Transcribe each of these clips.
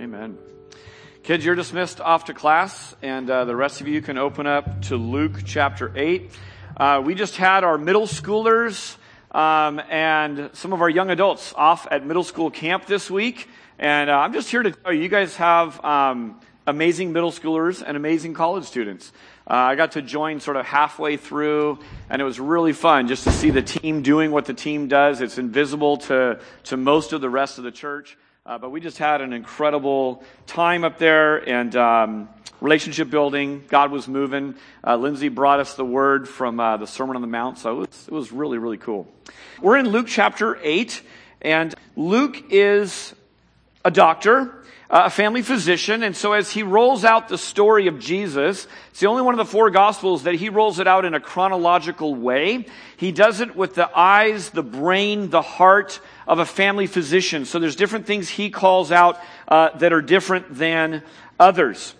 Amen. Kids, you're dismissed off to class, and uh, the rest of you can open up to Luke chapter 8. Uh, we just had our middle schoolers um, and some of our young adults off at middle school camp this week. And uh, I'm just here to tell you, you guys have um, amazing middle schoolers and amazing college students. Uh, I got to join sort of halfway through, and it was really fun just to see the team doing what the team does. It's invisible to, to most of the rest of the church. Uh, but we just had an incredible time up there and um, relationship building. God was moving. Uh, Lindsay brought us the word from uh, the Sermon on the Mount, so it was, it was really, really cool. We're in Luke chapter 8, and Luke is a doctor a family physician, and so as he rolls out the story of Jesus, it's the only one of the four gospels that he rolls it out in a chronological way. He does it with the eyes, the brain, the heart of a family physician. So there's different things he calls out uh, that are different than others.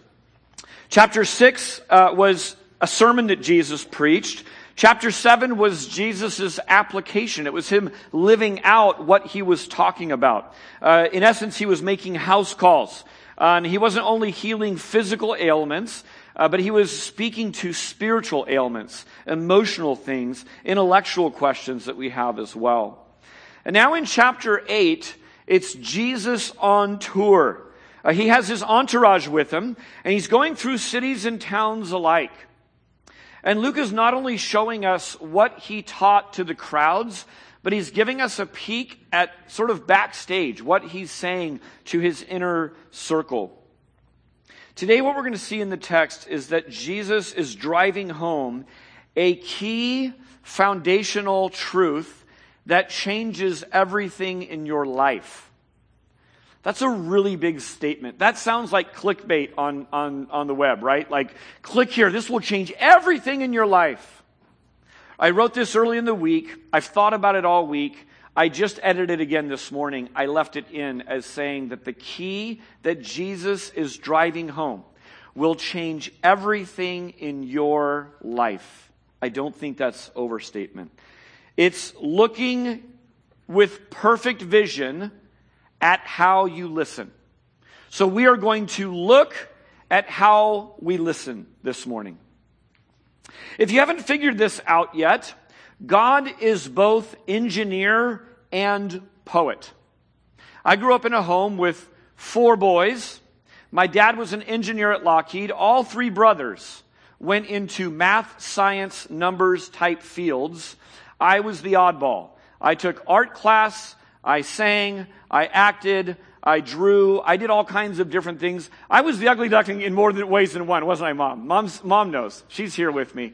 Chapter six uh, was a sermon that Jesus preached. Chapter 7 was Jesus' application. It was him living out what he was talking about. Uh, in essence, he was making house calls. Uh, and he wasn't only healing physical ailments, uh, but he was speaking to spiritual ailments, emotional things, intellectual questions that we have as well. And now in chapter 8, it's Jesus on tour. Uh, he has his entourage with him, and he's going through cities and towns alike. And Luke is not only showing us what he taught to the crowds, but he's giving us a peek at sort of backstage, what he's saying to his inner circle. Today, what we're going to see in the text is that Jesus is driving home a key foundational truth that changes everything in your life. That's a really big statement. That sounds like clickbait on, on, on the web, right? Like, click here. This will change everything in your life. I wrote this early in the week. I've thought about it all week. I just edited it again this morning. I left it in as saying that the key that Jesus is driving home will change everything in your life. I don't think that's overstatement. It's looking with perfect vision at how you listen. So we are going to look at how we listen this morning. If you haven't figured this out yet, God is both engineer and poet. I grew up in a home with four boys. My dad was an engineer at Lockheed. All three brothers went into math, science, numbers type fields. I was the oddball. I took art class, I sang, I acted, I drew, I did all kinds of different things. I was the ugly duckling in more ways than one, wasn't I, mom? Mom's, mom knows. She's here with me.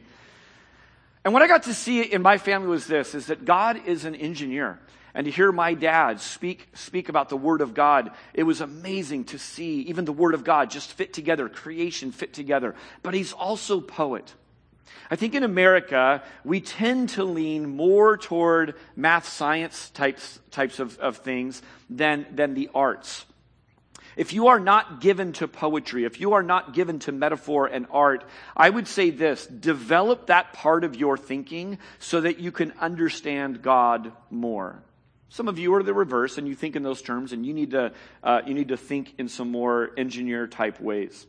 And what I got to see in my family was this, is that God is an engineer. And to hear my dad speak, speak about the Word of God, it was amazing to see even the Word of God just fit together, creation fit together. But he's also poet. I think in America, we tend to lean more toward math science types, types of, of things than, than the arts. If you are not given to poetry, if you are not given to metaphor and art, I would say this develop that part of your thinking so that you can understand God more. Some of you are the reverse and you think in those terms and you need to, uh, you need to think in some more engineer type ways.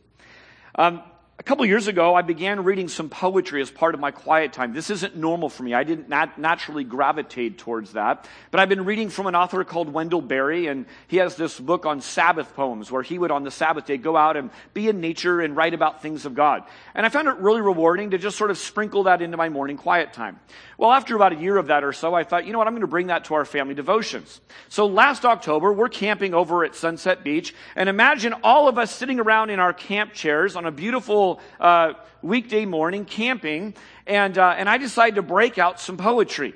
Um, a couple years ago, I began reading some poetry as part of my quiet time. This isn't normal for me. I didn't nat- naturally gravitate towards that. But I've been reading from an author called Wendell Berry, and he has this book on Sabbath poems where he would, on the Sabbath day, go out and be in nature and write about things of God. And I found it really rewarding to just sort of sprinkle that into my morning quiet time. Well, after about a year of that or so, I thought, you know what, I'm going to bring that to our family devotions. So last October, we're camping over at Sunset Beach, and imagine all of us sitting around in our camp chairs on a beautiful uh, weekday morning camping, and, uh, and I decided to break out some poetry.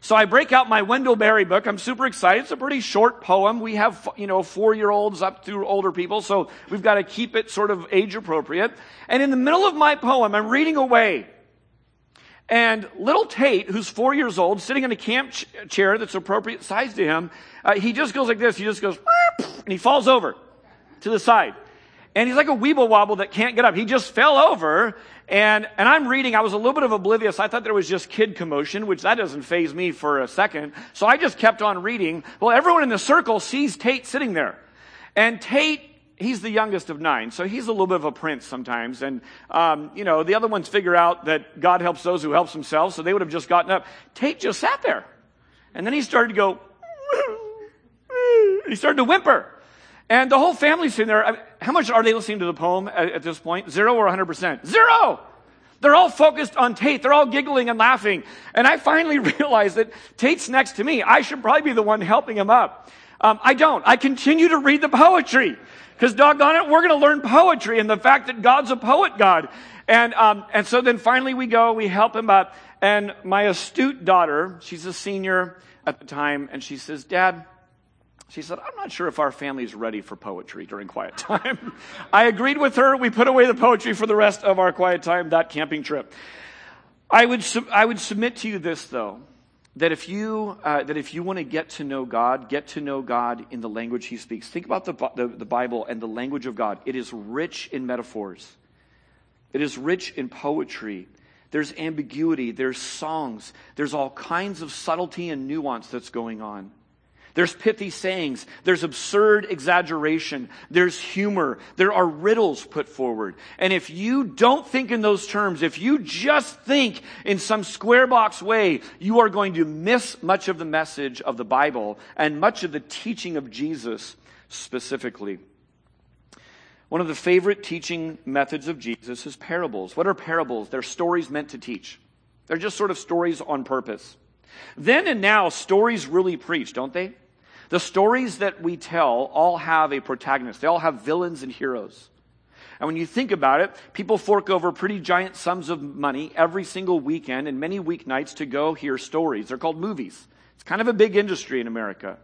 So I break out my Wendell Berry book. I'm super excited. It's a pretty short poem. We have, you know, four year olds up through older people, so we've got to keep it sort of age appropriate. And in the middle of my poem, I'm reading away. And little Tate, who's four years old, sitting in a camp ch- chair that's appropriate size to him, uh, he just goes like this. He just goes, and he falls over to the side and he's like a weeble wobble that can't get up. He just fell over, and, and I'm reading. I was a little bit of oblivious. I thought there was just kid commotion, which that doesn't phase me for a second. So I just kept on reading. Well, everyone in the circle sees Tate sitting there. And Tate he's the youngest of nine, so he's a little bit of a prince sometimes. And, um, you know, the other ones figure out that God helps those who helps themselves, so they would have just gotten up. Tate just sat there. And then he started to go, he started to whimper. And the whole family's sitting there. I mean, how much are they listening to the poem at, at this point? Zero or 100%? Zero! They're all focused on Tate. They're all giggling and laughing. And I finally realized that Tate's next to me. I should probably be the one helping him up. Um, I don't. I continue to read the poetry. Because doggone it, we're going to learn poetry and the fact that God's a poet God. And, um, and so then finally we go, we help him up. And my astute daughter, she's a senior at the time, and she says, Dad, she said, I'm not sure if our family is ready for poetry during quiet time. I agreed with her. We put away the poetry for the rest of our quiet time, that camping trip. I would, I would submit to you this, though, that if you, uh, that if you want to get to know God, get to know God in the language He speaks. Think about the, the, the Bible and the language of God. It is rich in metaphors. It is rich in poetry. There's ambiguity. There's songs. There's all kinds of subtlety and nuance that's going on. There's pithy sayings. There's absurd exaggeration. There's humor. There are riddles put forward. And if you don't think in those terms, if you just think in some square box way, you are going to miss much of the message of the Bible and much of the teaching of Jesus specifically. One of the favorite teaching methods of Jesus is parables. What are parables? They're stories meant to teach. They're just sort of stories on purpose. Then and now, stories really preach, don't they? The stories that we tell all have a protagonist. They all have villains and heroes. And when you think about it, people fork over pretty giant sums of money every single weekend and many weeknights to go hear stories. They're called movies. It's kind of a big industry in America.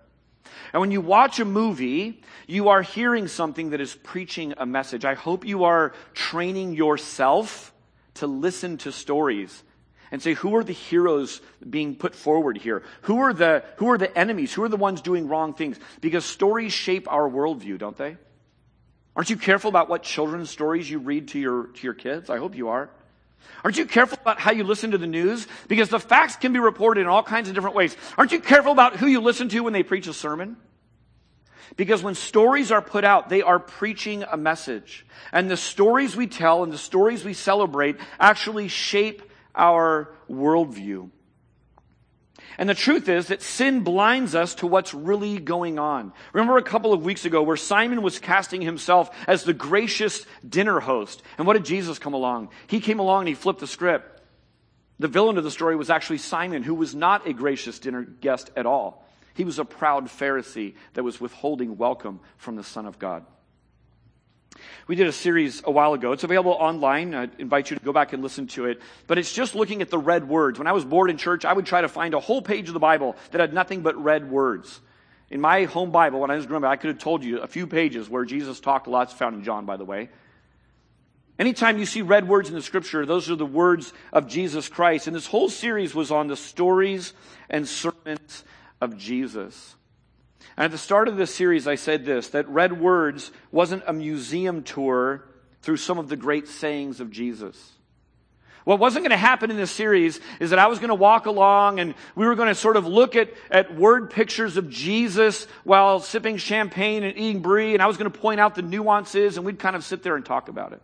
And when you watch a movie, you are hearing something that is preaching a message. I hope you are training yourself to listen to stories and say, who are the heroes being put forward here? Who are the, who are the enemies? Who are the ones doing wrong things? Because stories shape our worldview, don't they? Aren't you careful about what children's stories you read to your, to your kids? I hope you are. Aren't you careful about how you listen to the news? Because the facts can be reported in all kinds of different ways. Aren't you careful about who you listen to when they preach a sermon? Because when stories are put out, they are preaching a message. And the stories we tell and the stories we celebrate actually shape our worldview. And the truth is that sin blinds us to what's really going on. Remember a couple of weeks ago where Simon was casting himself as the gracious dinner host. And what did Jesus come along? He came along and he flipped the script. The villain of the story was actually Simon, who was not a gracious dinner guest at all. He was a proud Pharisee that was withholding welcome from the Son of God. We did a series a while ago. It's available online. I invite you to go back and listen to it. But it's just looking at the red words. When I was bored in church, I would try to find a whole page of the Bible that had nothing but red words. In my home Bible, when I was growing up, I could have told you a few pages where Jesus talked a lot. It's found in John, by the way. Anytime you see red words in the scripture, those are the words of Jesus Christ. And this whole series was on the stories and sermons of Jesus. And at the start of this series, I said this that Red Words wasn't a museum tour through some of the great sayings of Jesus. What wasn't going to happen in this series is that I was going to walk along and we were going to sort of look at, at word pictures of Jesus while sipping champagne and eating brie, and I was going to point out the nuances, and we'd kind of sit there and talk about it.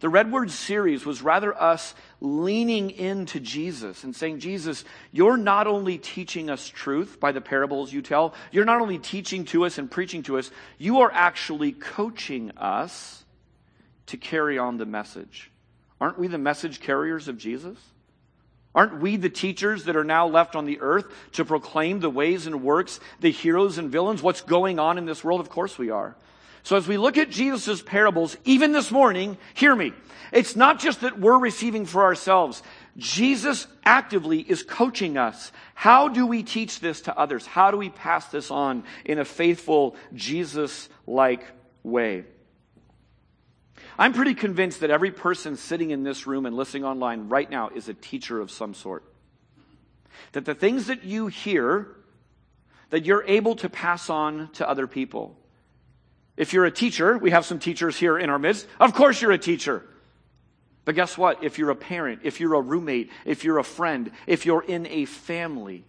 The Red Word series was rather us leaning into Jesus and saying, Jesus, you're not only teaching us truth by the parables you tell, you're not only teaching to us and preaching to us, you are actually coaching us to carry on the message. Aren't we the message carriers of Jesus? Aren't we the teachers that are now left on the earth to proclaim the ways and works, the heroes and villains, what's going on in this world? Of course we are. So as we look at Jesus' parables, even this morning, hear me. It's not just that we're receiving for ourselves. Jesus actively is coaching us. How do we teach this to others? How do we pass this on in a faithful, Jesus-like way? I'm pretty convinced that every person sitting in this room and listening online right now is a teacher of some sort. That the things that you hear, that you're able to pass on to other people. If you're a teacher, we have some teachers here in our midst. Of course you're a teacher. But guess what? If you're a parent, if you're a roommate, if you're a friend, if you're in a family,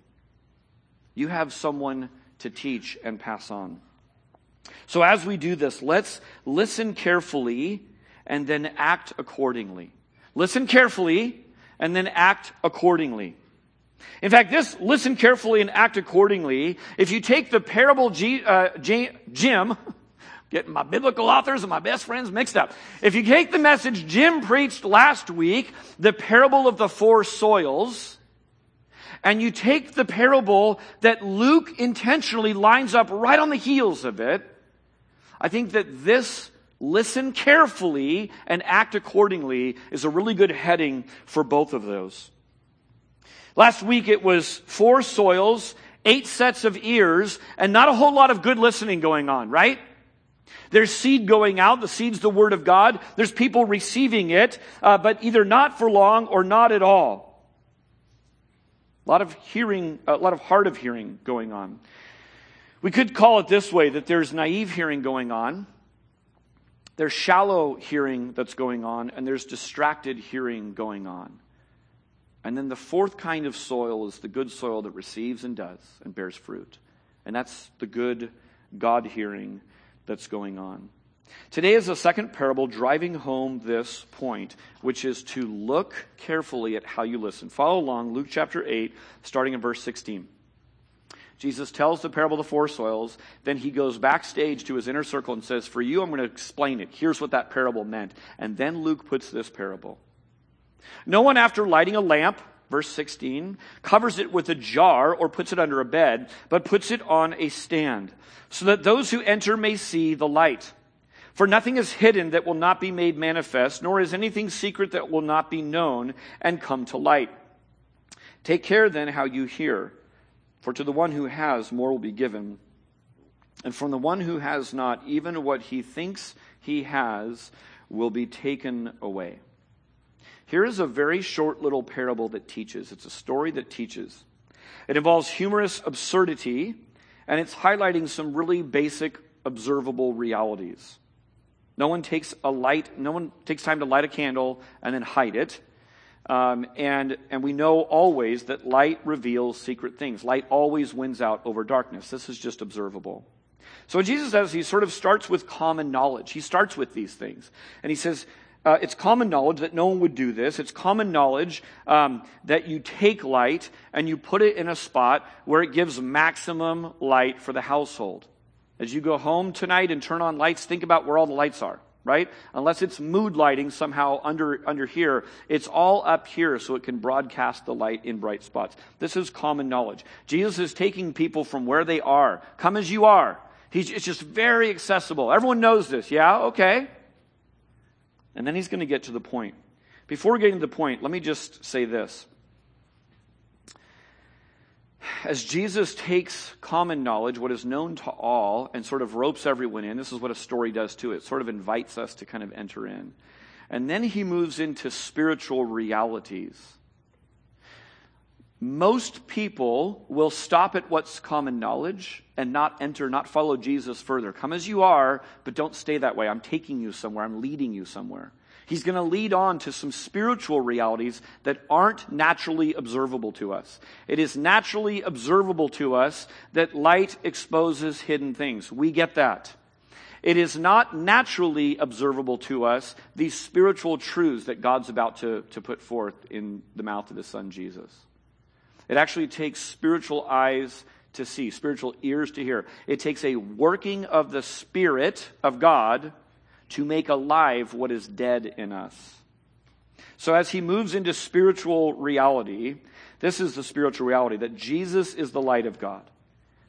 you have someone to teach and pass on. So as we do this, let's listen carefully and then act accordingly. Listen carefully and then act accordingly. In fact, this listen carefully and act accordingly. If you take the parable G, uh, Jim, getting my biblical authors and my best friends mixed up. If you take the message Jim preached last week, the parable of the four soils, and you take the parable that Luke intentionally lines up right on the heels of it, I think that this listen carefully and act accordingly is a really good heading for both of those. Last week it was four soils, eight sets of ears, and not a whole lot of good listening going on, right? There's seed going out. The seed's the word of God. There's people receiving it, uh, but either not for long or not at all. A lot of hearing, a lot of hard of hearing going on. We could call it this way that there's naive hearing going on, there's shallow hearing that's going on, and there's distracted hearing going on. And then the fourth kind of soil is the good soil that receives and does and bears fruit. And that's the good God hearing that's going on. Today is the second parable driving home this point, which is to look carefully at how you listen. Follow along, Luke chapter 8, starting in verse 16. Jesus tells the parable of the four soils. Then he goes backstage to his inner circle and says, For you, I'm going to explain it. Here's what that parable meant. And then Luke puts this parable. No one, after lighting a lamp, verse 16, covers it with a jar or puts it under a bed, but puts it on a stand, so that those who enter may see the light. For nothing is hidden that will not be made manifest, nor is anything secret that will not be known and come to light. Take care then how you hear, for to the one who has, more will be given. And from the one who has not, even what he thinks he has will be taken away. Here is a very short little parable that teaches. It's a story that teaches. It involves humorous absurdity, and it's highlighting some really basic observable realities. No one takes a light, no one takes time to light a candle and then hide it. Um, and, and we know always that light reveals secret things. Light always wins out over darkness. This is just observable. So Jesus says, he sort of starts with common knowledge. He starts with these things. And he says, uh, it's common knowledge that no one would do this. It's common knowledge um, that you take light and you put it in a spot where it gives maximum light for the household. As you go home tonight and turn on lights, think about where all the lights are, right? Unless it's mood lighting somehow under, under here, it's all up here so it can broadcast the light in bright spots. This is common knowledge. Jesus is taking people from where they are. Come as you are. He's, it's just very accessible. Everyone knows this. Yeah? Okay. And then he's going to get to the point. Before getting to the point, let me just say this. As Jesus takes common knowledge, what is known to all, and sort of ropes everyone in, this is what a story does too. It sort of invites us to kind of enter in. And then he moves into spiritual realities. Most people will stop at what's common knowledge and not enter, not follow Jesus further. Come as you are, but don't stay that way. I'm taking you somewhere. I'm leading you somewhere. He's going to lead on to some spiritual realities that aren't naturally observable to us. It is naturally observable to us that light exposes hidden things. We get that. It is not naturally observable to us these spiritual truths that God's about to, to put forth in the mouth of his son Jesus. It actually takes spiritual eyes to see, spiritual ears to hear. It takes a working of the Spirit of God to make alive what is dead in us. So as he moves into spiritual reality, this is the spiritual reality that Jesus is the light of God.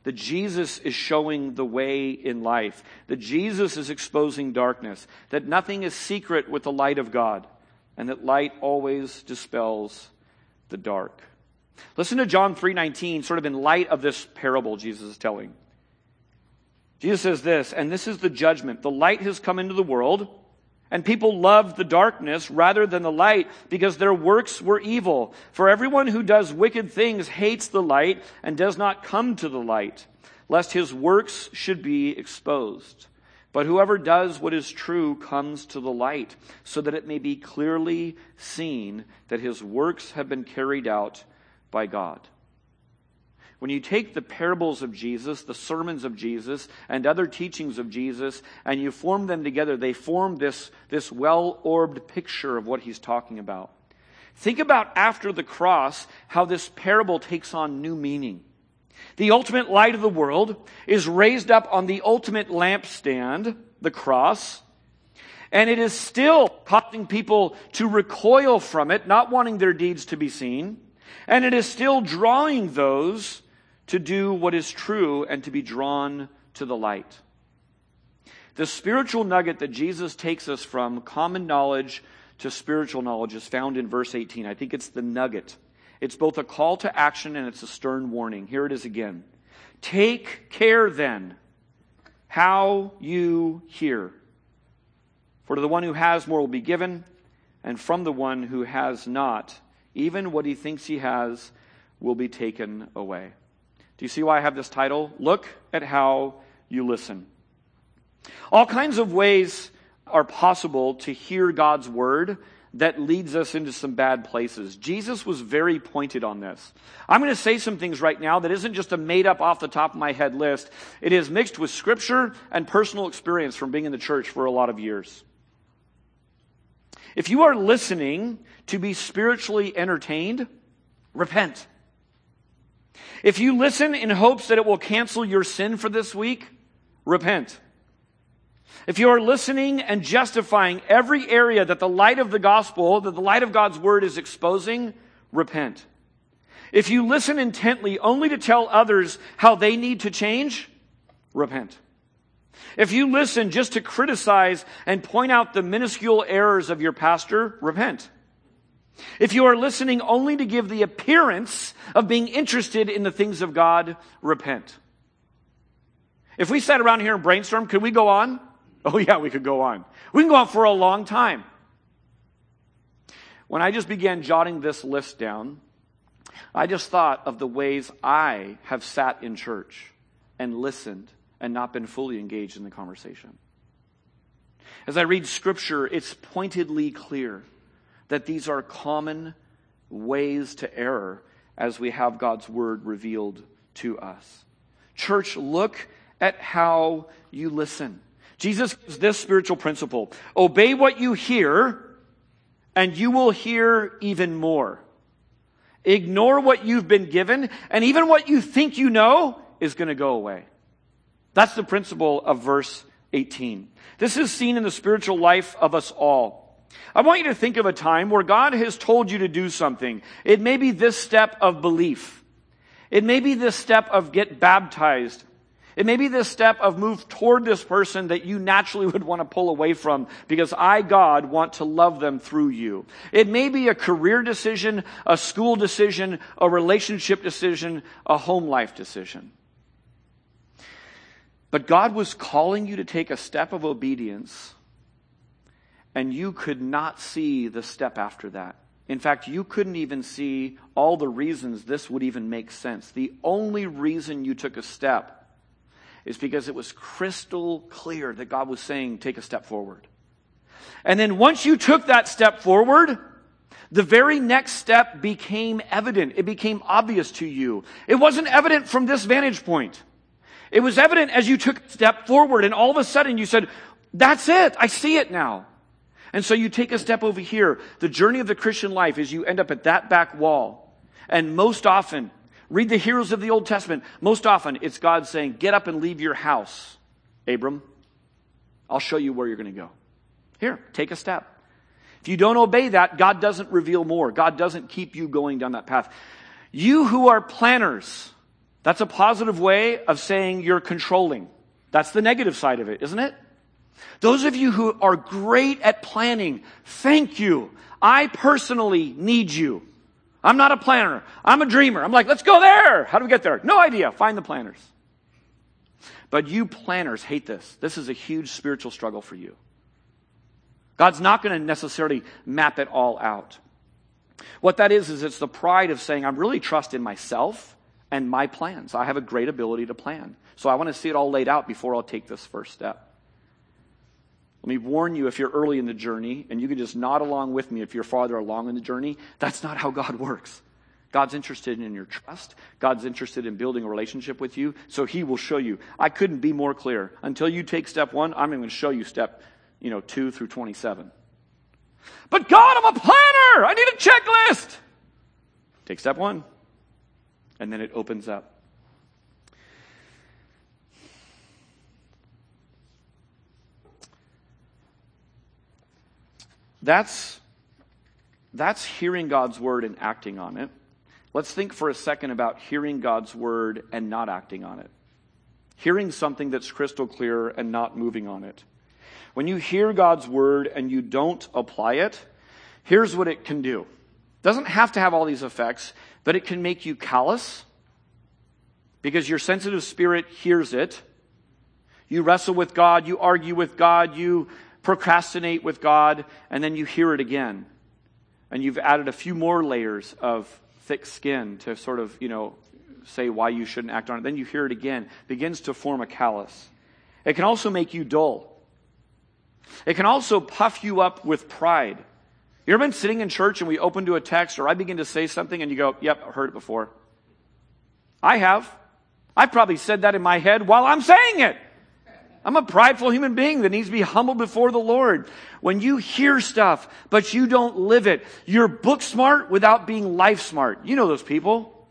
That Jesus is showing the way in life. That Jesus is exposing darkness. That nothing is secret with the light of God. And that light always dispels the dark. Listen to John 3:19 sort of in light of this parable Jesus is telling. Jesus says this, and this is the judgment. The light has come into the world, and people loved the darkness rather than the light because their works were evil. For everyone who does wicked things hates the light and does not come to the light, lest his works should be exposed. But whoever does what is true comes to the light, so that it may be clearly seen that his works have been carried out by God. when you take the parables of Jesus, the sermons of Jesus, and other teachings of Jesus, and you form them together, they form this, this well orbed picture of what he's talking about. Think about after the cross how this parable takes on new meaning. The ultimate light of the world is raised up on the ultimate lampstand, the cross, and it is still causing people to recoil from it, not wanting their deeds to be seen. And it is still drawing those to do what is true and to be drawn to the light. The spiritual nugget that Jesus takes us from common knowledge to spiritual knowledge is found in verse 18. I think it's the nugget. It's both a call to action and it's a stern warning. Here it is again. Take care then how you hear. For to the one who has more will be given, and from the one who has not, even what he thinks he has will be taken away. Do you see why I have this title? Look at how you listen. All kinds of ways are possible to hear God's word that leads us into some bad places. Jesus was very pointed on this. I'm going to say some things right now that isn't just a made up off the top of my head list. It is mixed with scripture and personal experience from being in the church for a lot of years. If you are listening to be spiritually entertained, repent. If you listen in hopes that it will cancel your sin for this week, repent. If you are listening and justifying every area that the light of the gospel, that the light of God's word is exposing, repent. If you listen intently only to tell others how they need to change, repent. If you listen just to criticize and point out the minuscule errors of your pastor, repent. If you are listening only to give the appearance of being interested in the things of God, repent. If we sat around here and brainstorm, could we go on? Oh, yeah, we could go on. We can go on for a long time. When I just began jotting this list down, I just thought of the ways I have sat in church and listened and not been fully engaged in the conversation. As I read scripture, it's pointedly clear that these are common ways to error as we have God's word revealed to us. Church, look at how you listen. Jesus gives this spiritual principle obey what you hear, and you will hear even more. Ignore what you've been given, and even what you think you know is going to go away. That's the principle of verse 18. This is seen in the spiritual life of us all. I want you to think of a time where God has told you to do something. It may be this step of belief. It may be this step of get baptized. It may be this step of move toward this person that you naturally would want to pull away from because I, God, want to love them through you. It may be a career decision, a school decision, a relationship decision, a home life decision. But God was calling you to take a step of obedience, and you could not see the step after that. In fact, you couldn't even see all the reasons this would even make sense. The only reason you took a step is because it was crystal clear that God was saying, take a step forward. And then once you took that step forward, the very next step became evident. It became obvious to you. It wasn't evident from this vantage point. It was evident as you took a step forward and all of a sudden you said, that's it. I see it now. And so you take a step over here. The journey of the Christian life is you end up at that back wall. And most often, read the heroes of the Old Testament. Most often, it's God saying, get up and leave your house, Abram. I'll show you where you're going to go. Here, take a step. If you don't obey that, God doesn't reveal more. God doesn't keep you going down that path. You who are planners, that's a positive way of saying you're controlling. That's the negative side of it, isn't it? Those of you who are great at planning, thank you. I personally need you. I'm not a planner. I'm a dreamer. I'm like, let's go there. How do we get there? No idea. Find the planners. But you planners hate this. This is a huge spiritual struggle for you. God's not going to necessarily map it all out. What that is, is it's the pride of saying, I'm really trusting myself and my plans. I have a great ability to plan. So I want to see it all laid out before I'll take this first step. Let me warn you if you're early in the journey, and you can just nod along with me if you're farther along in the journey, that's not how God works. God's interested in your trust. God's interested in building a relationship with you. So he will show you. I couldn't be more clear. Until you take step one, I'm going to show you step, you know, two through 27. But God, I'm a planner. I need a checklist. Take step one. And then it opens up. That's, that's hearing God's word and acting on it. Let's think for a second about hearing God's word and not acting on it. Hearing something that's crystal clear and not moving on it. When you hear God's word and you don't apply it, here's what it can do. It doesn't have to have all these effects, but it can make you callous because your sensitive spirit hears it. You wrestle with God, you argue with God, you procrastinate with God, and then you hear it again. And you've added a few more layers of thick skin to sort of, you know, say why you shouldn't act on it. Then you hear it again, begins to form a callus. It can also make you dull. It can also puff you up with pride. You ever been sitting in church and we open to a text or I begin to say something and you go, yep, I've heard it before. I have. I've probably said that in my head while I'm saying it. I'm a prideful human being that needs to be humble before the Lord. When you hear stuff, but you don't live it, you're book smart without being life smart. You know those people.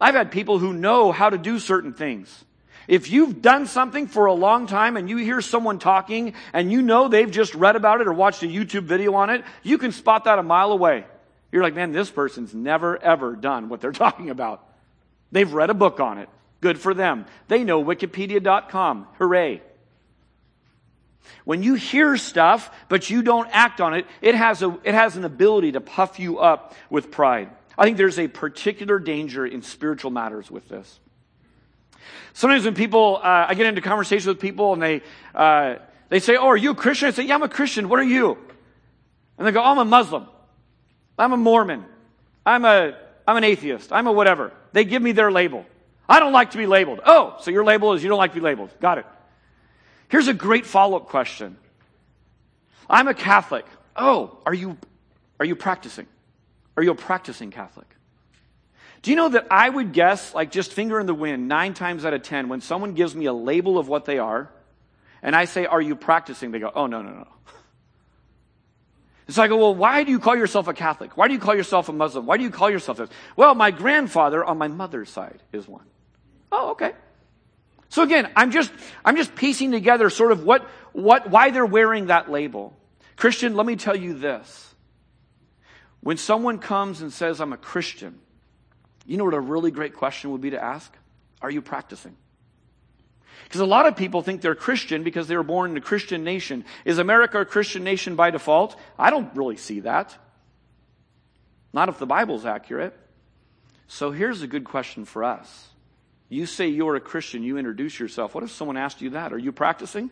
I've had people who know how to do certain things. If you've done something for a long time and you hear someone talking and you know they've just read about it or watched a YouTube video on it, you can spot that a mile away. You're like, man, this person's never ever done what they're talking about. They've read a book on it. Good for them. They know wikipedia.com. Hooray. When you hear stuff, but you don't act on it, it has, a, it has an ability to puff you up with pride. I think there's a particular danger in spiritual matters with this. Sometimes when people, uh, I get into conversations with people and they, uh, they say, Oh, are you a Christian? I say, Yeah, I'm a Christian. What are you? And they go, oh, I'm a Muslim. I'm a Mormon. I'm a, I'm an atheist. I'm a whatever. They give me their label. I don't like to be labeled. Oh, so your label is you don't like to be labeled. Got it. Here's a great follow-up question. I'm a Catholic. Oh, are you, are you practicing? Are you a practicing Catholic? Do you know that I would guess, like just finger in the wind, nine times out of ten, when someone gives me a label of what they are, and I say, Are you practicing? They go, Oh, no, no, no. So I go, Well, why do you call yourself a Catholic? Why do you call yourself a Muslim? Why do you call yourself this? Well, my grandfather on my mother's side is one. Oh, okay. So again, I'm just, I'm just piecing together sort of what, what, why they're wearing that label. Christian, let me tell you this. When someone comes and says, I'm a Christian, you know what a really great question would be to ask? Are you practicing? Because a lot of people think they're Christian because they were born in a Christian nation. Is America a Christian nation by default? I don't really see that. Not if the Bible's accurate. So here's a good question for us. You say you're a Christian, you introduce yourself. What if someone asked you that? Are you practicing?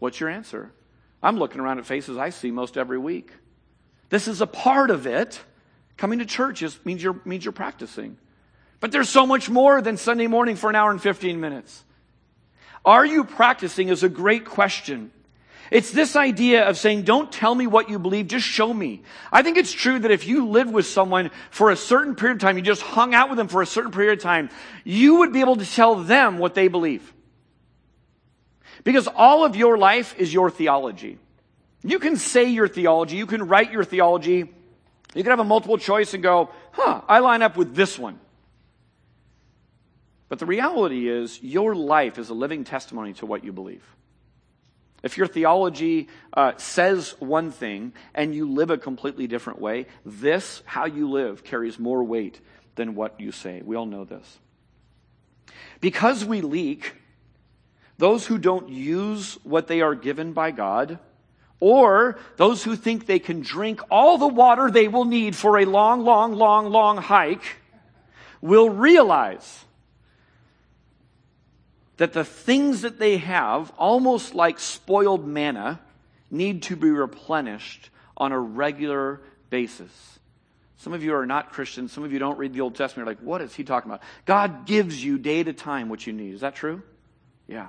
What's your answer? I'm looking around at faces I see most every week. This is a part of it. Coming to church is, means, you're, means you're practicing. But there's so much more than Sunday morning for an hour and 15 minutes. Are you practicing is a great question. It's this idea of saying, don't tell me what you believe, just show me. I think it's true that if you lived with someone for a certain period of time, you just hung out with them for a certain period of time, you would be able to tell them what they believe. Because all of your life is your theology. You can say your theology, you can write your theology, you could have a multiple choice and go, huh, I line up with this one. But the reality is, your life is a living testimony to what you believe. If your theology uh, says one thing and you live a completely different way, this, how you live, carries more weight than what you say. We all know this. Because we leak, those who don't use what they are given by God, or those who think they can drink all the water they will need for a long, long, long, long hike, will realize that the things that they have, almost like spoiled manna, need to be replenished on a regular basis. Some of you are not Christians. Some of you don't read the Old Testament. You're like, what is he talking about? God gives you day to time what you need. Is that true? Yeah.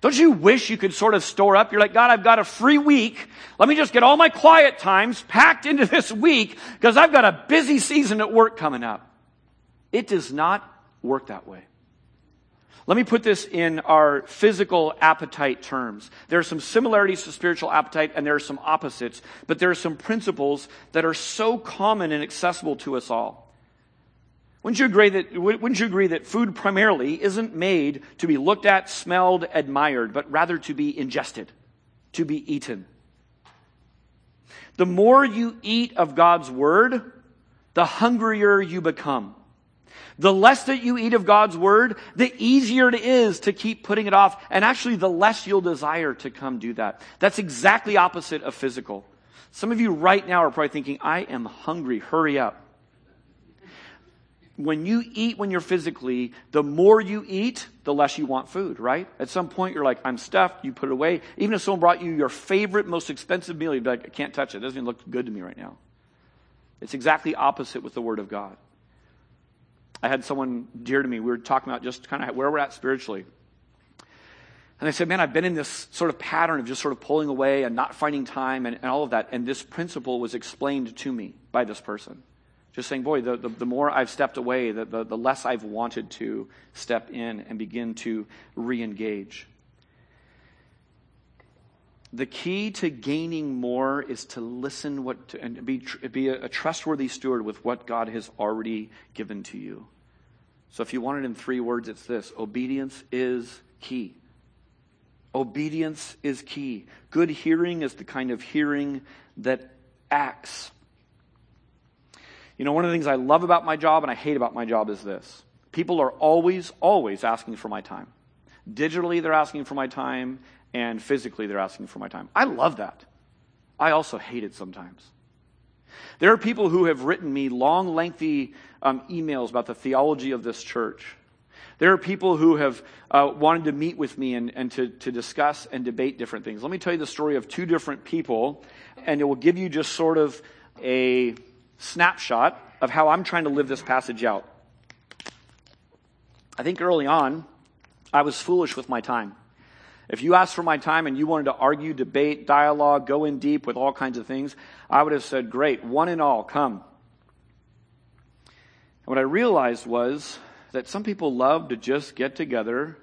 Don't you wish you could sort of store up? You're like, God, I've got a free week. Let me just get all my quiet times packed into this week because I've got a busy season at work coming up. It does not work that way. Let me put this in our physical appetite terms. There are some similarities to spiritual appetite and there are some opposites, but there are some principles that are so common and accessible to us all. Wouldn't you agree that, wouldn't you agree that food primarily isn't made to be looked at, smelled, admired, but rather to be ingested, to be eaten? The more you eat of God's word, the hungrier you become. The less that you eat of God's word, the easier it is to keep putting it off, and actually the less you'll desire to come do that. That's exactly opposite of physical. Some of you right now are probably thinking, I am hungry, hurry up when you eat when you're physically, the more you eat, the less you want food, right? At some point, you're like, I'm stuffed, you put it away. Even if someone brought you your favorite, most expensive meal, you'd be like, I can't touch it. It doesn't even look good to me right now. It's exactly opposite with the Word of God. I had someone dear to me, we were talking about just kind of where we're at spiritually. And I said, man, I've been in this sort of pattern of just sort of pulling away and not finding time and, and all of that. And this principle was explained to me by this person. Just saying, boy, the, the, the more I've stepped away, the, the, the less I've wanted to step in and begin to re engage. The key to gaining more is to listen what to, and be, be a, a trustworthy steward with what God has already given to you. So if you want it in three words, it's this obedience is key. Obedience is key. Good hearing is the kind of hearing that acts. You know, one of the things I love about my job and I hate about my job is this people are always, always asking for my time. Digitally, they're asking for my time, and physically, they're asking for my time. I love that. I also hate it sometimes. There are people who have written me long, lengthy um, emails about the theology of this church. There are people who have uh, wanted to meet with me and, and to, to discuss and debate different things. Let me tell you the story of two different people, and it will give you just sort of a snapshot of how I'm trying to live this passage out. I think early on, I was foolish with my time. If you asked for my time and you wanted to argue, debate, dialogue, go in deep with all kinds of things, I would have said, Great, one and all, come. And what I realized was that some people love to just get together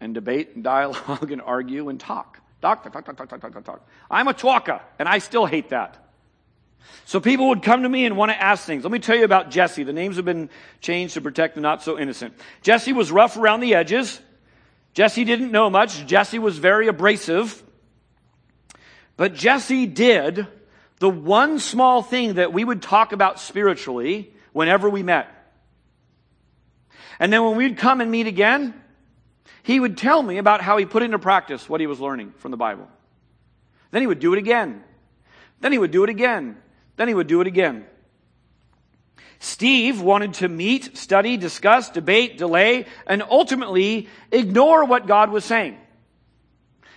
and debate and dialogue and argue and talk. Talk, talk, talk, talk, talk, talk, talk. I'm a talker, and I still hate that. So people would come to me and want to ask things. Let me tell you about Jesse. The names have been changed to protect the not so innocent. Jesse was rough around the edges. Jesse didn't know much. Jesse was very abrasive. But Jesse did the one small thing that we would talk about spiritually whenever we met. And then when we'd come and meet again, he would tell me about how he put into practice what he was learning from the Bible. Then he would do it again. Then he would do it again. Then he would do it again. Steve wanted to meet, study, discuss, debate, delay, and ultimately ignore what God was saying.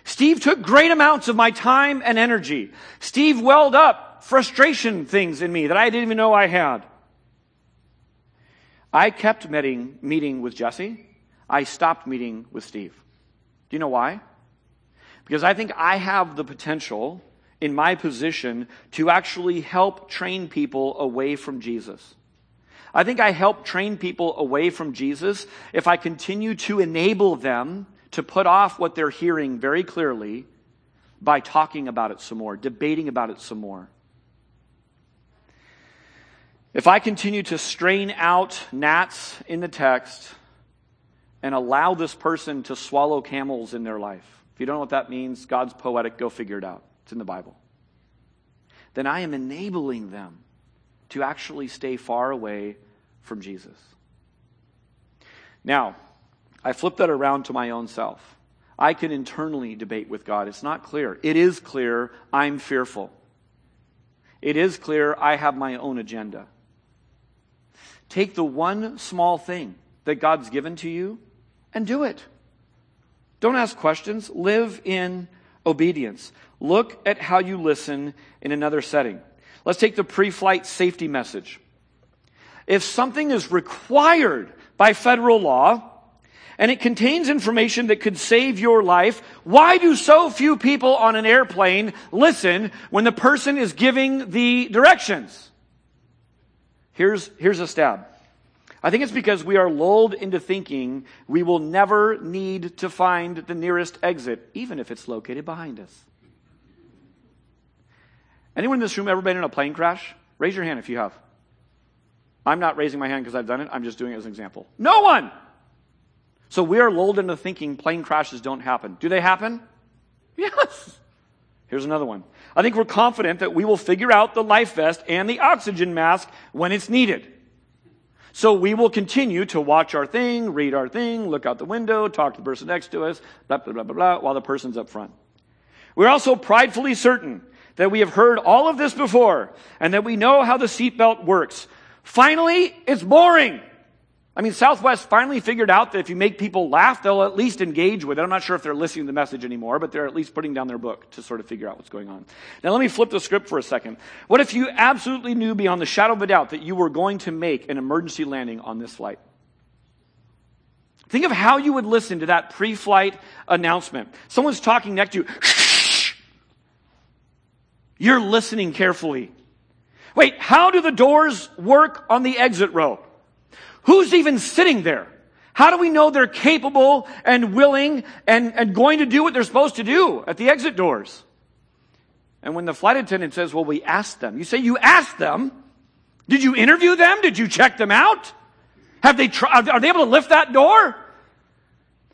Steve took great amounts of my time and energy. Steve welled up frustration things in me that I didn't even know I had. I kept meeting, meeting with Jesse. I stopped meeting with Steve. Do you know why? Because I think I have the potential in my position to actually help train people away from Jesus. I think I help train people away from Jesus if I continue to enable them to put off what they're hearing very clearly by talking about it some more, debating about it some more. If I continue to strain out gnats in the text and allow this person to swallow camels in their life, if you don't know what that means, God's poetic, go figure it out. It's in the Bible. Then I am enabling them to actually stay far away from Jesus. Now, I flip that around to my own self. I can internally debate with God. It's not clear. It is clear I'm fearful. It is clear I have my own agenda. Take the one small thing that God's given to you and do it. Don't ask questions. Live in obedience. Look at how you listen in another setting. Let's take the pre flight safety message. If something is required by federal law, and it contains information that could save your life. Why do so few people on an airplane listen when the person is giving the directions? Here's, here's a stab. I think it's because we are lulled into thinking we will never need to find the nearest exit, even if it's located behind us. Anyone in this room ever been in a plane crash? Raise your hand if you have. I'm not raising my hand because I've done it. I'm just doing it as an example. No one! So we are lulled into thinking plane crashes don't happen. Do they happen? Yes. Here's another one. I think we're confident that we will figure out the life vest and the oxygen mask when it's needed. So we will continue to watch our thing, read our thing, look out the window, talk to the person next to us, blah, blah, blah, blah, blah, while the person's up front. We're also pridefully certain that we have heard all of this before and that we know how the seatbelt works. Finally, it's boring. I mean, Southwest finally figured out that if you make people laugh, they'll at least engage with it. I'm not sure if they're listening to the message anymore, but they're at least putting down their book to sort of figure out what's going on. Now, let me flip the script for a second. What if you absolutely knew beyond the shadow of a doubt that you were going to make an emergency landing on this flight? Think of how you would listen to that pre flight announcement. Someone's talking next to you. You're listening carefully. Wait, how do the doors work on the exit row? Who's even sitting there? How do we know they're capable and willing and, and going to do what they're supposed to do at the exit doors? And when the flight attendant says, well, we asked them, you say, you asked them? Did you interview them? Did you check them out? Have they tried, are they able to lift that door?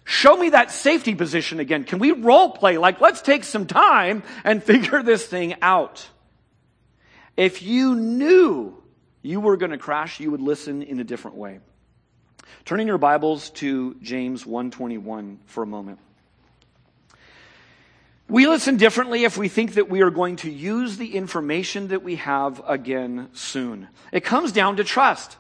Show me that safety position again. Can we role play? Like, let's take some time and figure this thing out. If you knew you were going to crash, you would listen in a different way. Turning your Bibles to James 121 for a moment. We listen differently if we think that we are going to use the information that we have again soon. It comes down to trust.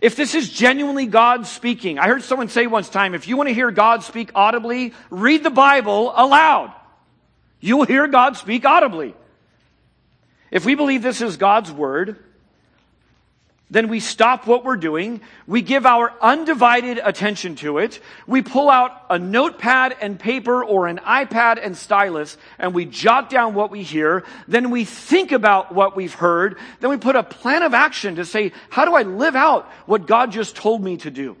If this is genuinely God speaking, I heard someone say once time, if you want to hear God speak audibly, read the Bible aloud. You will hear God speak audibly. If we believe this is God's word, then we stop what we're doing. We give our undivided attention to it. We pull out a notepad and paper or an iPad and stylus and we jot down what we hear. Then we think about what we've heard. Then we put a plan of action to say, how do I live out what God just told me to do?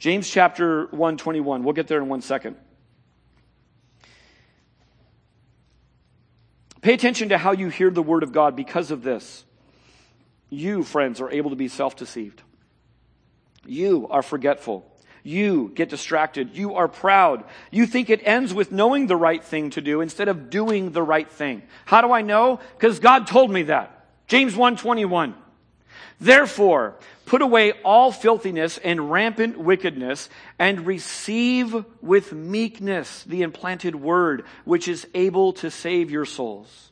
James chapter 121. We'll get there in one second. Pay attention to how you hear the word of God because of this you, friends, are able to be self deceived. You are forgetful. You get distracted. You are proud. You think it ends with knowing the right thing to do instead of doing the right thing. How do I know? Because God told me that. James 121. Therefore, put away all filthiness and rampant wickedness and receive with meekness the implanted word which is able to save your souls.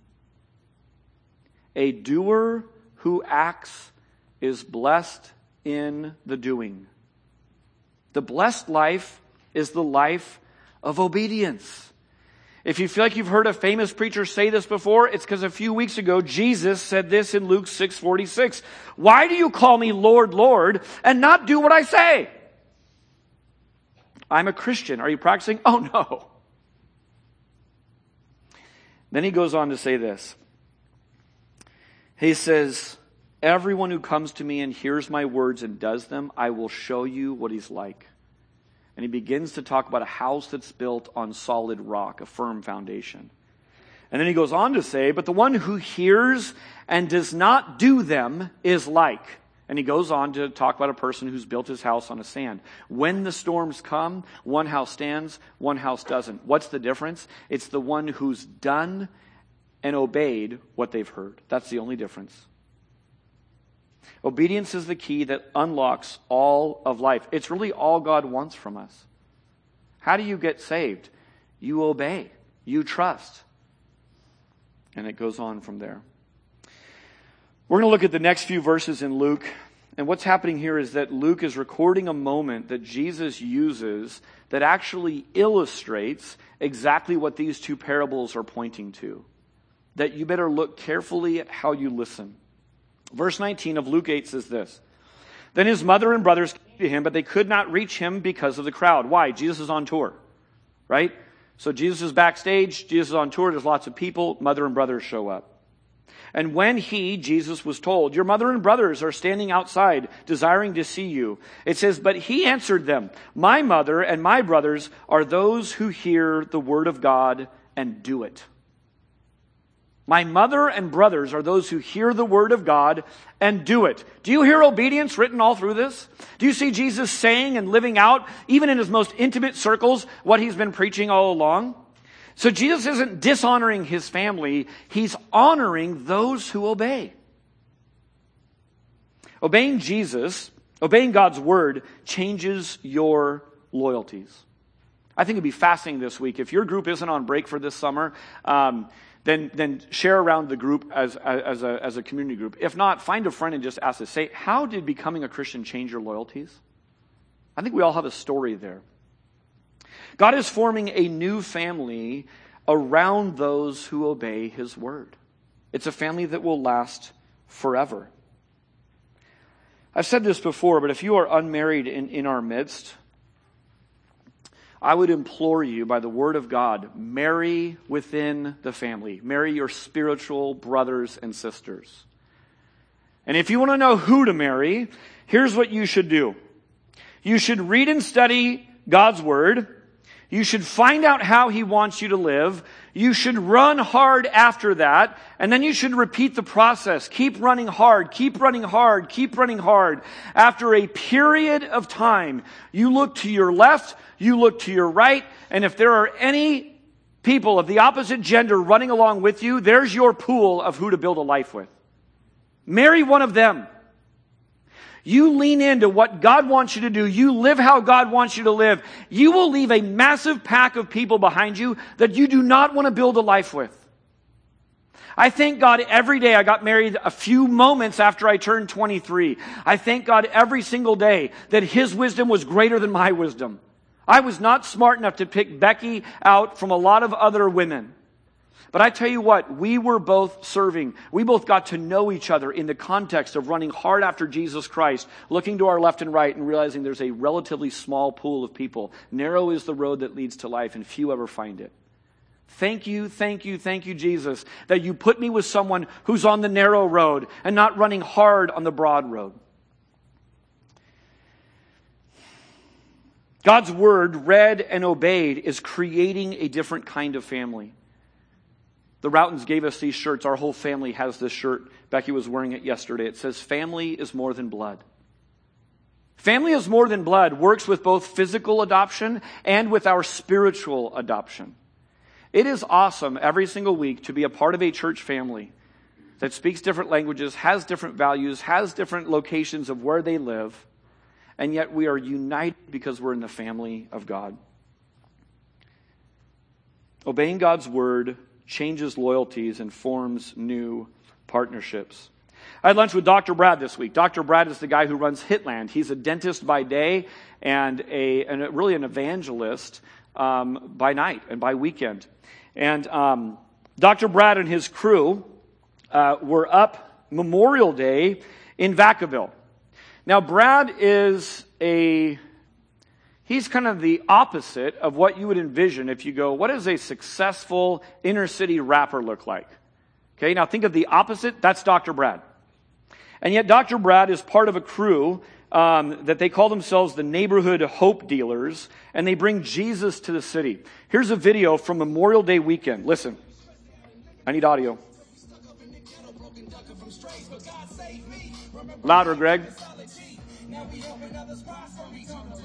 A doer who acts is blessed in the doing. The blessed life is the life of obedience. If you feel like you've heard a famous preacher say this before, it's because a few weeks ago Jesus said this in Luke 6:46. Why do you call me Lord, Lord, and not do what I say? I'm a Christian. Are you practicing? Oh no. Then he goes on to say this. He says, Everyone who comes to me and hears my words and does them, I will show you what he's like. And he begins to talk about a house that's built on solid rock, a firm foundation. And then he goes on to say, But the one who hears and does not do them is like. And he goes on to talk about a person who's built his house on a sand. When the storms come, one house stands, one house doesn't. What's the difference? It's the one who's done and obeyed what they've heard. That's the only difference. Obedience is the key that unlocks all of life. It's really all God wants from us. How do you get saved? You obey, you trust. And it goes on from there. We're going to look at the next few verses in Luke. And what's happening here is that Luke is recording a moment that Jesus uses that actually illustrates exactly what these two parables are pointing to. That you better look carefully at how you listen. Verse 19 of Luke 8 says this Then his mother and brothers came to him, but they could not reach him because of the crowd. Why? Jesus is on tour, right? So Jesus is backstage, Jesus is on tour, there's lots of people, mother and brothers show up. And when he, Jesus, was told, Your mother and brothers are standing outside, desiring to see you, it says, But he answered them, My mother and my brothers are those who hear the word of God and do it. My mother and brothers are those who hear the word of God and do it. Do you hear obedience written all through this? Do you see Jesus saying and living out, even in his most intimate circles, what he's been preaching all along? So Jesus isn't dishonoring his family, he's honoring those who obey. Obeying Jesus, obeying God's word, changes your loyalties. I think it'd be fascinating this week. If your group isn't on break for this summer, um, then, then share around the group as, as, a, as a community group. If not, find a friend and just ask this. Say, how did becoming a Christian change your loyalties? I think we all have a story there. God is forming a new family around those who obey his word. It's a family that will last forever. I've said this before, but if you are unmarried in, in our midst, I would implore you by the word of God, marry within the family. Marry your spiritual brothers and sisters. And if you want to know who to marry, here's what you should do. You should read and study God's word. You should find out how he wants you to live. You should run hard after that. And then you should repeat the process. Keep running hard, keep running hard, keep running hard. After a period of time, you look to your left, you look to your right, and if there are any people of the opposite gender running along with you, there's your pool of who to build a life with. Marry one of them. You lean into what God wants you to do. You live how God wants you to live. You will leave a massive pack of people behind you that you do not want to build a life with. I thank God every day I got married a few moments after I turned 23. I thank God every single day that His wisdom was greater than my wisdom. I was not smart enough to pick Becky out from a lot of other women. But I tell you what, we were both serving. We both got to know each other in the context of running hard after Jesus Christ, looking to our left and right and realizing there's a relatively small pool of people. Narrow is the road that leads to life and few ever find it. Thank you, thank you, thank you, Jesus, that you put me with someone who's on the narrow road and not running hard on the broad road. God's word, read and obeyed, is creating a different kind of family. The Routons gave us these shirts. Our whole family has this shirt. Becky was wearing it yesterday. It says, Family is more than blood. Family is more than blood works with both physical adoption and with our spiritual adoption. It is awesome every single week to be a part of a church family that speaks different languages, has different values, has different locations of where they live and yet we are united because we're in the family of God. Obeying God's word changes loyalties and forms new partnerships. I had lunch with Dr. Brad this week. Dr. Brad is the guy who runs Hitland. He's a dentist by day and a, and a really an evangelist um, by night and by weekend. And um, Dr. Brad and his crew uh, were up Memorial Day in Vacaville. Now, Brad is a, he's kind of the opposite of what you would envision if you go, what does a successful inner city rapper look like? Okay, now think of the opposite. That's Dr. Brad. And yet, Dr. Brad is part of a crew um, that they call themselves the neighborhood hope dealers, and they bring Jesus to the city. Here's a video from Memorial Day weekend. Listen. I need audio. Louder, Greg.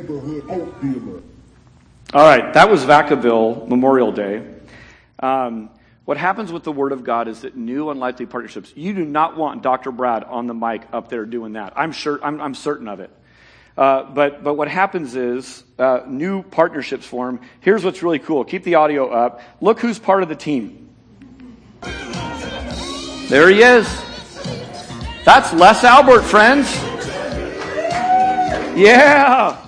Neighborhood dealer. All right, that was Vacaville Memorial Day. Um, what happens with the Word of God is that new unlikely partnerships. You do not want Dr. Brad on the mic up there doing that. I'm sure. I'm, I'm certain of it. Uh, but but what happens is uh, new partnerships form. Here's what's really cool. Keep the audio up. Look who's part of the team. There he is. That's Les Albert, friends. Yeah.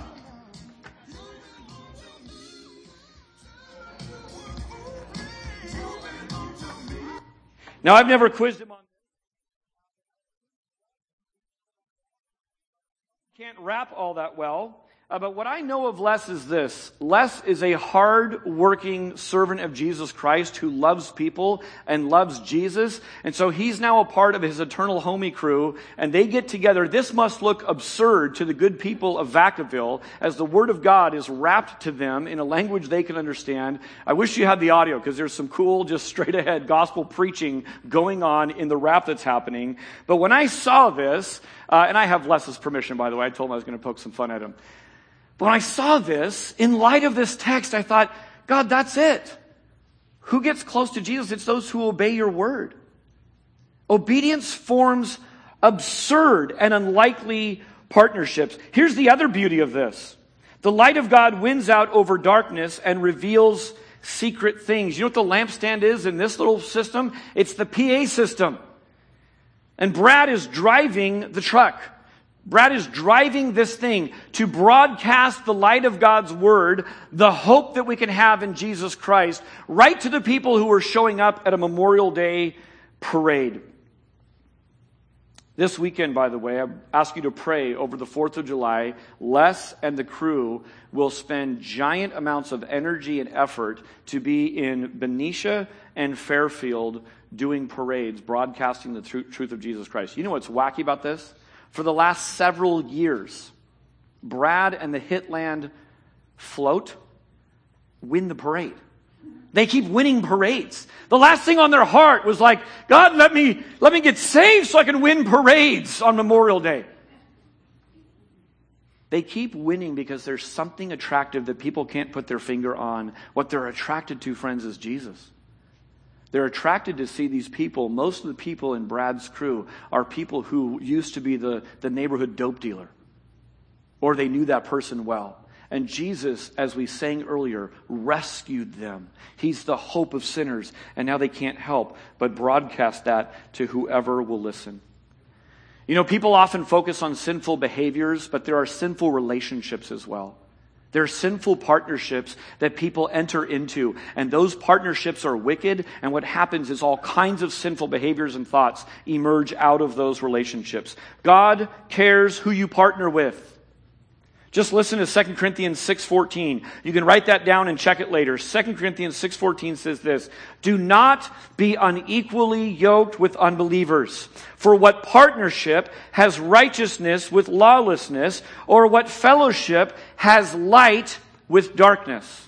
Now, I've never quizzed him on can't rap all that well. Uh, but what I know of Les is this. Les is a hard-working servant of Jesus Christ who loves people and loves Jesus. And so he's now a part of his eternal homie crew and they get together. This must look absurd to the good people of Vacaville as the word of God is rapped to them in a language they can understand. I wish you had the audio because there's some cool, just straight ahead gospel preaching going on in the rap that's happening. But when I saw this, uh, and I have Les's permission, by the way, I told him I was going to poke some fun at him. When I saw this, in light of this text, I thought, God, that's it. Who gets close to Jesus? It's those who obey your word. Obedience forms absurd and unlikely partnerships. Here's the other beauty of this. The light of God wins out over darkness and reveals secret things. You know what the lampstand is in this little system? It's the PA system. And Brad is driving the truck. Brad is driving this thing to broadcast the light of God's word, the hope that we can have in Jesus Christ, right to the people who are showing up at a Memorial Day parade. This weekend, by the way, I ask you to pray over the 4th of July. Les and the crew will spend giant amounts of energy and effort to be in Benicia and Fairfield doing parades, broadcasting the truth of Jesus Christ. You know what's wacky about this? For the last several years, Brad and the Hitland float win the parade. They keep winning parades. The last thing on their heart was like, God, let me, let me get saved so I can win parades on Memorial Day. They keep winning because there's something attractive that people can't put their finger on. What they're attracted to, friends, is Jesus. They're attracted to see these people. Most of the people in Brad's crew are people who used to be the, the neighborhood dope dealer, or they knew that person well. And Jesus, as we sang earlier, rescued them. He's the hope of sinners, and now they can't help but broadcast that to whoever will listen. You know, people often focus on sinful behaviors, but there are sinful relationships as well. They're sinful partnerships that people enter into, and those partnerships are wicked, and what happens is all kinds of sinful behaviors and thoughts emerge out of those relationships. God cares who you partner with. Just listen to 2 Corinthians 6:14. You can write that down and check it later. 2 Corinthians 6:14 says this, "Do not be unequally yoked with unbelievers. For what partnership has righteousness with lawlessness, or what fellowship has light with darkness?"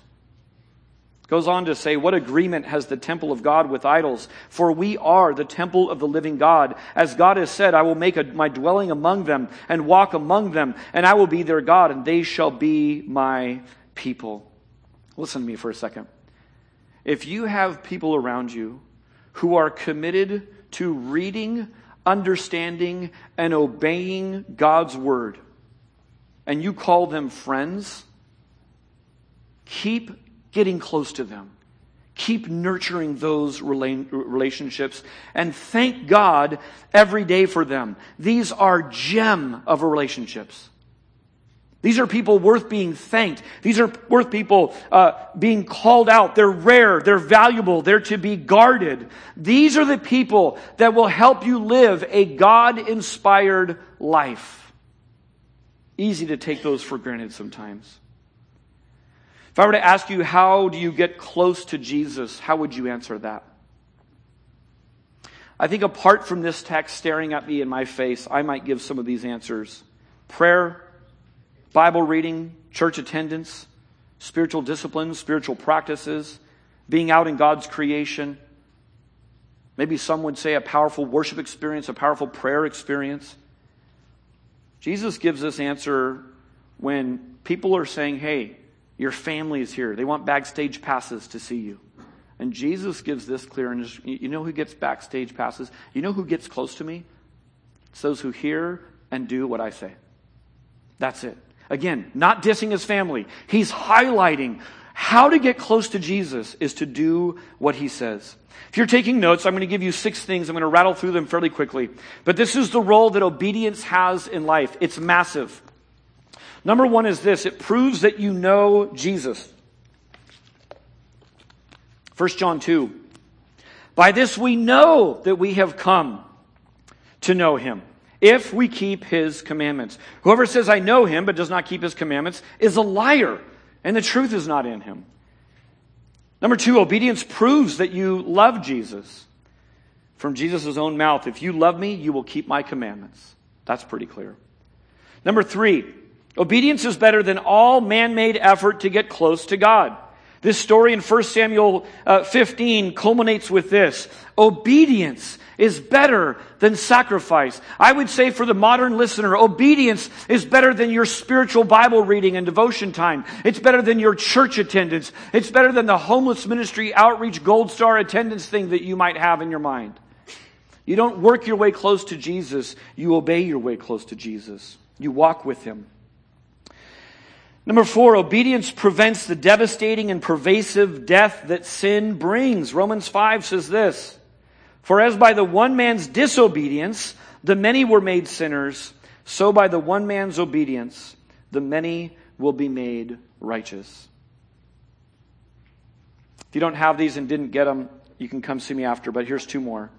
Goes on to say, What agreement has the temple of God with idols? For we are the temple of the living God. As God has said, I will make a, my dwelling among them and walk among them, and I will be their God, and they shall be my people. Listen to me for a second. If you have people around you who are committed to reading, understanding, and obeying God's word, and you call them friends, keep getting close to them. Keep nurturing those relationships and thank God every day for them. These are gem of relationships. These are people worth being thanked. These are worth people uh, being called out. They're rare. They're valuable. They're to be guarded. These are the people that will help you live a God inspired life. Easy to take those for granted sometimes. If I were to ask you, how do you get close to Jesus, how would you answer that? I think apart from this text staring at me in my face, I might give some of these answers. Prayer, Bible reading, church attendance, spiritual disciplines, spiritual practices, being out in God's creation. Maybe some would say a powerful worship experience, a powerful prayer experience. Jesus gives this answer when people are saying, Hey, your family is here. They want backstage passes to see you. And Jesus gives this clear, and you know who gets backstage passes? You know who gets close to me? It's those who hear and do what I say. That's it. Again, not dissing his family. He's highlighting how to get close to Jesus is to do what he says. If you're taking notes, I'm going to give you six things. I'm going to rattle through them fairly quickly. But this is the role that obedience has in life. It's massive. Number one is this it proves that you know Jesus. 1 John 2. By this we know that we have come to know him if we keep his commandments. Whoever says, I know him, but does not keep his commandments, is a liar, and the truth is not in him. Number two, obedience proves that you love Jesus. From Jesus' own mouth, if you love me, you will keep my commandments. That's pretty clear. Number three, obedience is better than all man made effort to get close to God. This story in 1 Samuel uh, 15 culminates with this. Obedience is better than sacrifice. I would say for the modern listener, obedience is better than your spiritual Bible reading and devotion time. It's better than your church attendance. It's better than the homeless ministry outreach gold star attendance thing that you might have in your mind. You don't work your way close to Jesus. You obey your way close to Jesus. You walk with him. Number four, obedience prevents the devastating and pervasive death that sin brings. Romans 5 says this For as by the one man's disobedience the many were made sinners, so by the one man's obedience the many will be made righteous. If you don't have these and didn't get them, you can come see me after, but here's two more.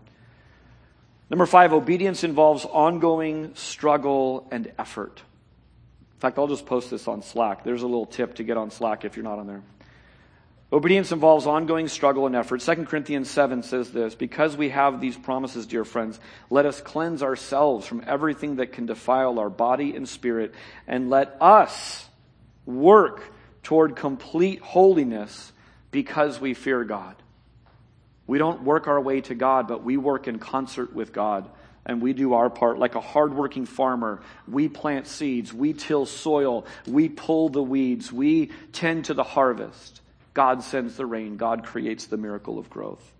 Number five, obedience involves ongoing struggle and effort. In fact, I'll just post this on Slack. There's a little tip to get on Slack if you're not on there. Obedience involves ongoing struggle and effort. 2 Corinthians 7 says this Because we have these promises, dear friends, let us cleanse ourselves from everything that can defile our body and spirit, and let us work toward complete holiness because we fear God. We don't work our way to God, but we work in concert with God and we do our part like a hardworking farmer. We plant seeds, we till soil, we pull the weeds, we tend to the harvest. God sends the rain, God creates the miracle of growth.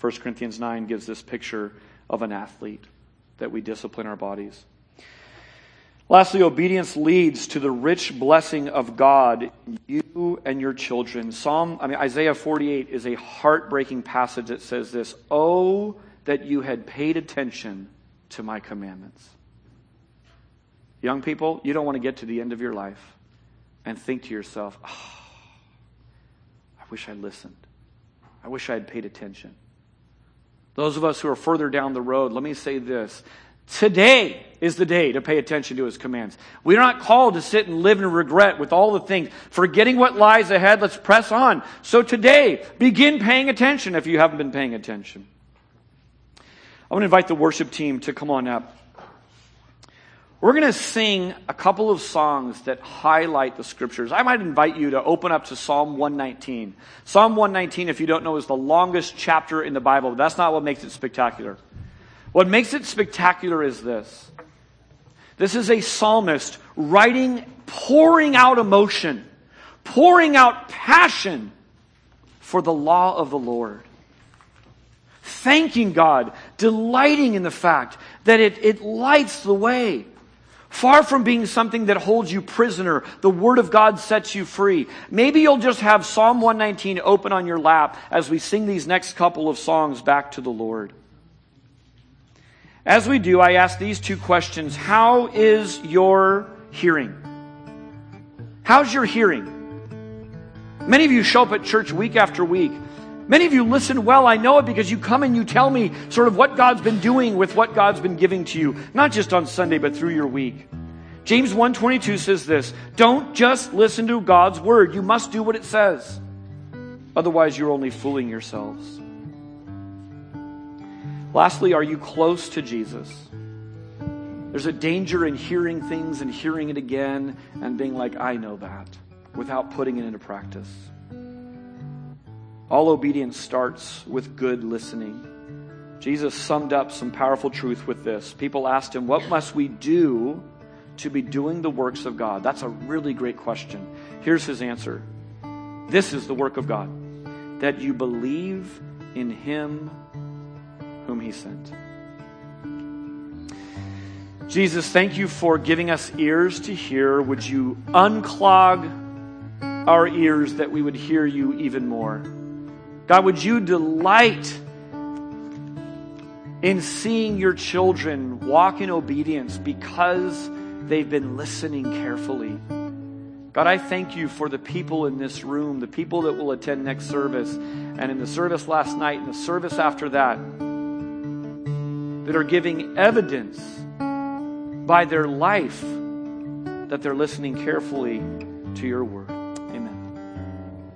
1 Corinthians 9 gives this picture of an athlete that we discipline our bodies. Lastly, obedience leads to the rich blessing of God, you and your children. Psalm, I mean, Isaiah 48 is a heartbreaking passage that says this, Oh, that you had paid attention to my commandments. Young people, you don't want to get to the end of your life and think to yourself, oh, I wish I listened. I wish I had paid attention. Those of us who are further down the road, let me say this. Today is the day to pay attention to his commands. We're not called to sit and live in regret with all the things. Forgetting what lies ahead, let's press on. So today, begin paying attention if you haven't been paying attention. I want to invite the worship team to come on up. We're going to sing a couple of songs that highlight the scriptures. I might invite you to open up to Psalm 119. Psalm 119, if you don't know, is the longest chapter in the Bible, but that's not what makes it spectacular. What makes it spectacular is this. This is a psalmist writing, pouring out emotion, pouring out passion for the law of the Lord thanking God, delighting in the fact that it, it lights the way. Far from being something that holds you prisoner, the Word of God sets you free. Maybe you'll just have Psalm 119 open on your lap as we sing these next couple of songs back to the Lord. As we do, I ask these two questions How is your hearing? How's your hearing? Many of you show up at church week after week Many of you listen well. I know it because you come and you tell me sort of what God's been doing with what God's been giving to you, not just on Sunday, but through your week. James 1:22 says this, don't just listen to God's word, you must do what it says. Otherwise you're only fooling yourselves. Lastly, are you close to Jesus? There's a danger in hearing things and hearing it again and being like, I know that, without putting it into practice. All obedience starts with good listening. Jesus summed up some powerful truth with this. People asked him, What must we do to be doing the works of God? That's a really great question. Here's his answer This is the work of God, that you believe in him whom he sent. Jesus, thank you for giving us ears to hear. Would you unclog our ears that we would hear you even more? God, would you delight in seeing your children walk in obedience because they've been listening carefully? God, I thank you for the people in this room, the people that will attend next service, and in the service last night, and the service after that, that are giving evidence by their life that they're listening carefully to your word.